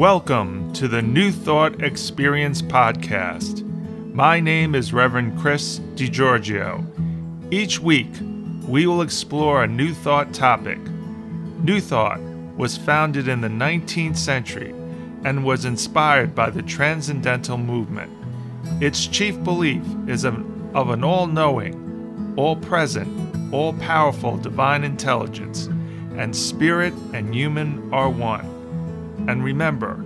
Welcome to the New Thought Experience podcast. My name is Reverend Chris DiGiorgio. Each week, we will explore a New Thought topic. New Thought was founded in the 19th century and was inspired by the Transcendental Movement. Its chief belief is of, of an all knowing, all present, all powerful divine intelligence, and spirit and human are one. And remember,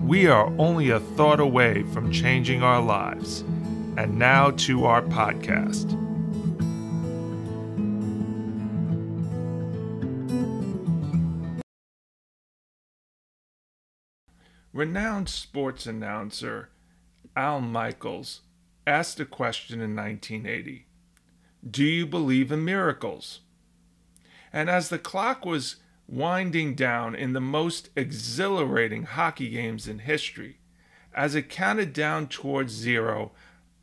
we are only a thought away from changing our lives. And now to our podcast. Renowned sports announcer Al Michaels asked a question in 1980 Do you believe in miracles? And as the clock was winding down in the most exhilarating hockey games in history. As it counted down towards zero,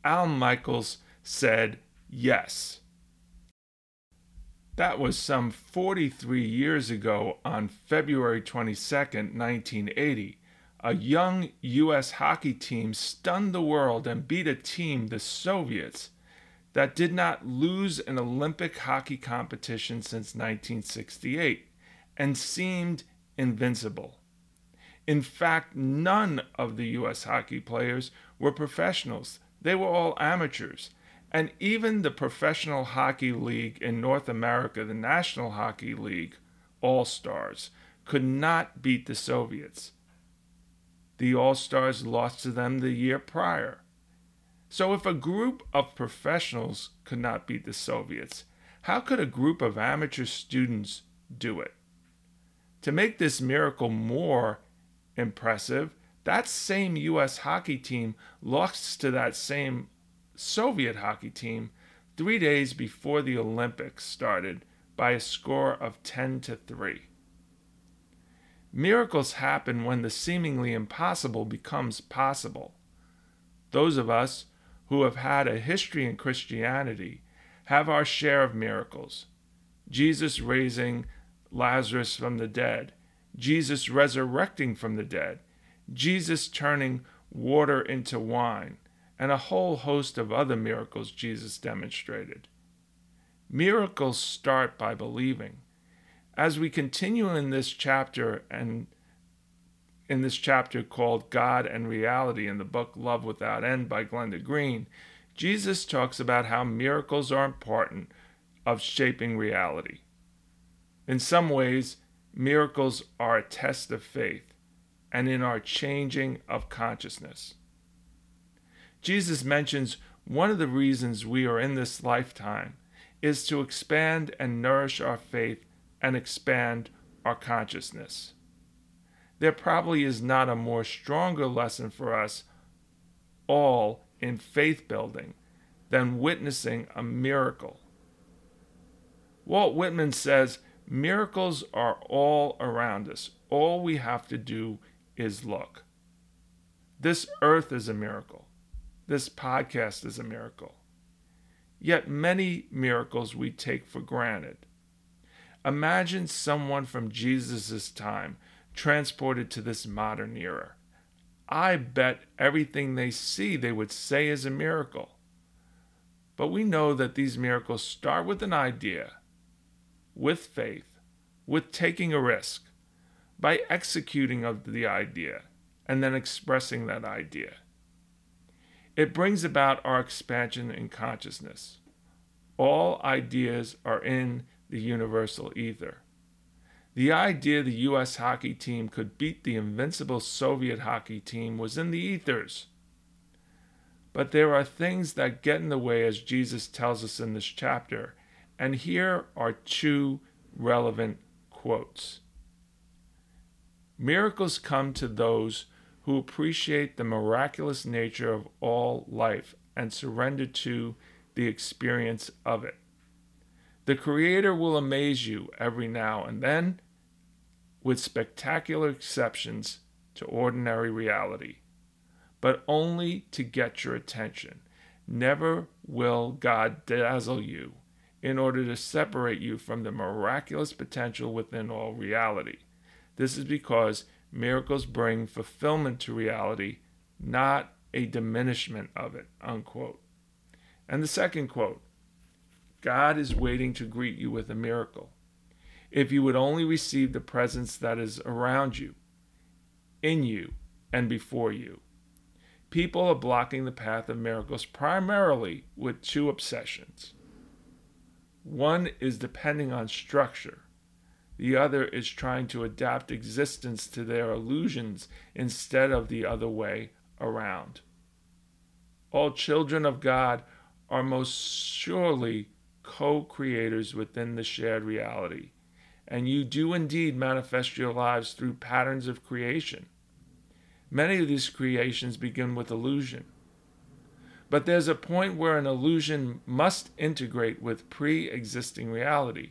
Al Michaels said yes. That was some 43 years ago on February 22, 1980. A young U.S. hockey team stunned the world and beat a team, the Soviets, that did not lose an Olympic hockey competition since 1968 and seemed invincible. In fact, none of the U.S. hockey players were professionals, they were all amateurs. And even the Professional Hockey League in North America, the National Hockey League, All Stars, could not beat the Soviets. The All Stars lost to them the year prior. So, if a group of professionals could not beat the Soviets, how could a group of amateur students do it? To make this miracle more impressive, that same U.S. hockey team lost to that same Soviet hockey team three days before the Olympics started by a score of 10 to 3. Miracles happen when the seemingly impossible becomes possible. Those of us who have had a history in Christianity have our share of miracles. Jesus raising Lazarus from the dead, Jesus resurrecting from the dead, Jesus turning water into wine, and a whole host of other miracles Jesus demonstrated. Miracles start by believing. As we continue in this chapter and in this chapter called God and Reality in the book Love Without End by Glenda Green, Jesus talks about how miracles are important of shaping reality. In some ways, miracles are a test of faith and in our changing of consciousness. Jesus mentions one of the reasons we are in this lifetime is to expand and nourish our faith and expand our consciousness. There probably is not a more stronger lesson for us all in faith building than witnessing a miracle. Walt Whitman says Miracles are all around us. All we have to do is look. This earth is a miracle. This podcast is a miracle. Yet many miracles we take for granted. Imagine someone from Jesus' time transported to this modern era. I bet everything they see they would say is a miracle. But we know that these miracles start with an idea with faith, with taking a risk, by executing of the idea and then expressing that idea. It brings about our expansion in consciousness. All ideas are in the universal ether. The idea the U.S. hockey team could beat the invincible Soviet hockey team was in the ethers. But there are things that get in the way, as Jesus tells us in this chapter, and here are two relevant quotes. Miracles come to those who appreciate the miraculous nature of all life and surrender to the experience of it. The Creator will amaze you every now and then with spectacular exceptions to ordinary reality, but only to get your attention. Never will God dazzle you in order to separate you from the miraculous potential within all reality. This is because Miracles bring fulfillment to reality, not a diminishment of it. Unquote. And the second quote God is waiting to greet you with a miracle. If you would only receive the presence that is around you, in you, and before you. People are blocking the path of miracles primarily with two obsessions. One is depending on structure, the other is trying to adapt existence to their illusions instead of the other way around. All children of God are most surely co creators within the shared reality, and you do indeed manifest your lives through patterns of creation. Many of these creations begin with illusion. But there's a point where an illusion must integrate with pre existing reality,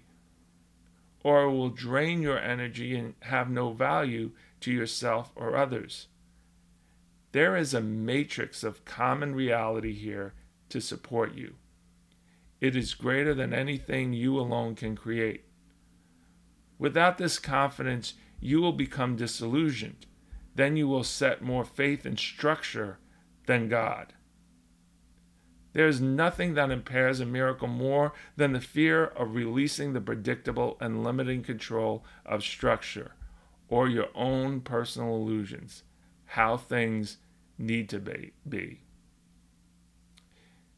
or it will drain your energy and have no value to yourself or others. There is a matrix of common reality here to support you. It is greater than anything you alone can create. Without this confidence, you will become disillusioned then you will set more faith in structure than God. There is nothing that impairs a miracle more than the fear of releasing the predictable and limiting control of structure or your own personal illusions, how things need to be. be.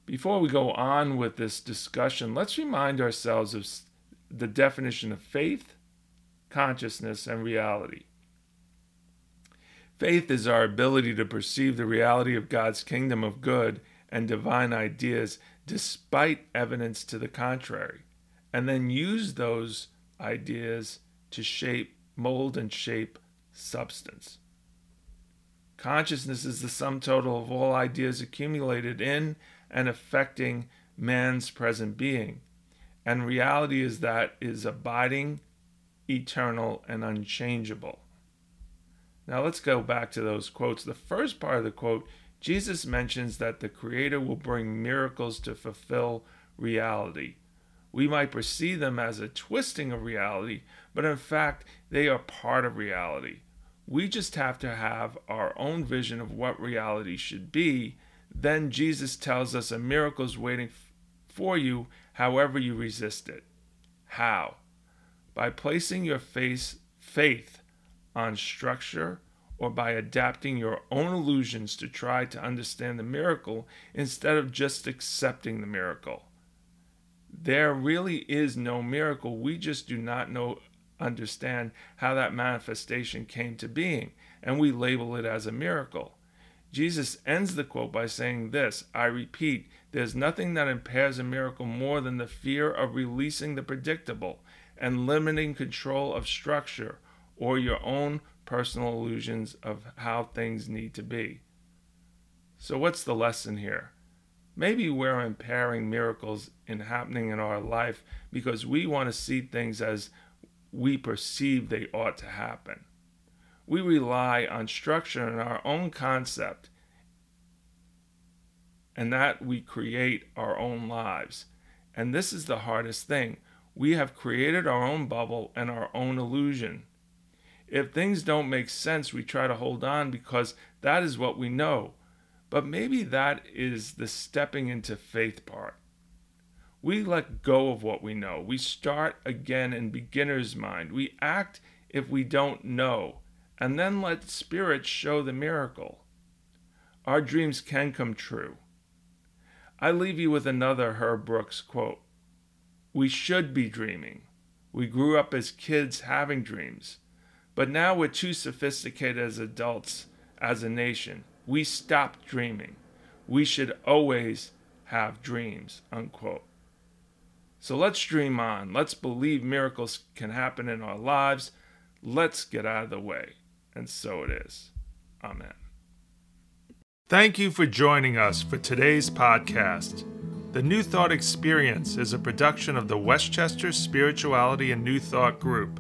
Before we go on with this discussion, let's remind ourselves of the definition of faith, consciousness, and reality. Faith is our ability to perceive the reality of God's kingdom of good and divine ideas despite evidence to the contrary, and then use those ideas to shape, mold, and shape substance. Consciousness is the sum total of all ideas accumulated in and affecting man's present being, and reality is that is abiding, eternal, and unchangeable. Now let's go back to those quotes. The first part of the quote, Jesus mentions that the Creator will bring miracles to fulfill reality. We might perceive them as a twisting of reality, but in fact, they are part of reality. We just have to have our own vision of what reality should be. Then Jesus tells us a miracle is waiting for you, however you resist it. How? By placing your face, faith on structure or by adapting your own illusions to try to understand the miracle instead of just accepting the miracle. There really is no miracle. We just do not know understand how that manifestation came to being, and we label it as a miracle. Jesus ends the quote by saying this I repeat, there's nothing that impairs a miracle more than the fear of releasing the predictable and limiting control of structure or your own personal illusions of how things need to be. So, what's the lesson here? Maybe we're impairing miracles in happening in our life because we want to see things as we perceive they ought to happen. We rely on structure and our own concept, and that we create our own lives. And this is the hardest thing. We have created our own bubble and our own illusion. If things don't make sense, we try to hold on because that is what we know. But maybe that is the stepping into faith part. We let go of what we know. We start again in beginner's mind. We act if we don't know, and then let Spirit show the miracle. Our dreams can come true. I leave you with another Herb Brooks quote We should be dreaming. We grew up as kids having dreams. But now we're too sophisticated as adults, as a nation. We stopped dreaming. We should always have dreams. Unquote. So let's dream on. Let's believe miracles can happen in our lives. Let's get out of the way. And so it is. Amen. Thank you for joining us for today's podcast. The New Thought Experience is a production of the Westchester Spirituality and New Thought Group.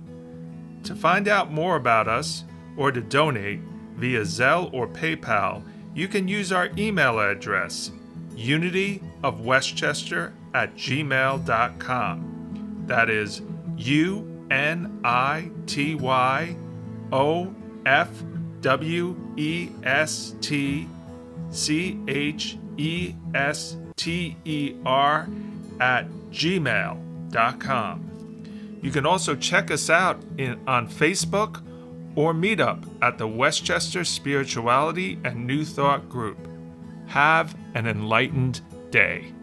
To find out more about us or to donate via Zelle or PayPal, you can use our email address, unityofwestchester at gmail.com. That is U N I T Y O F W E S T C H E S T E R at gmail.com. You can also check us out in, on Facebook or meet up at the Westchester Spirituality and New Thought Group. Have an enlightened day.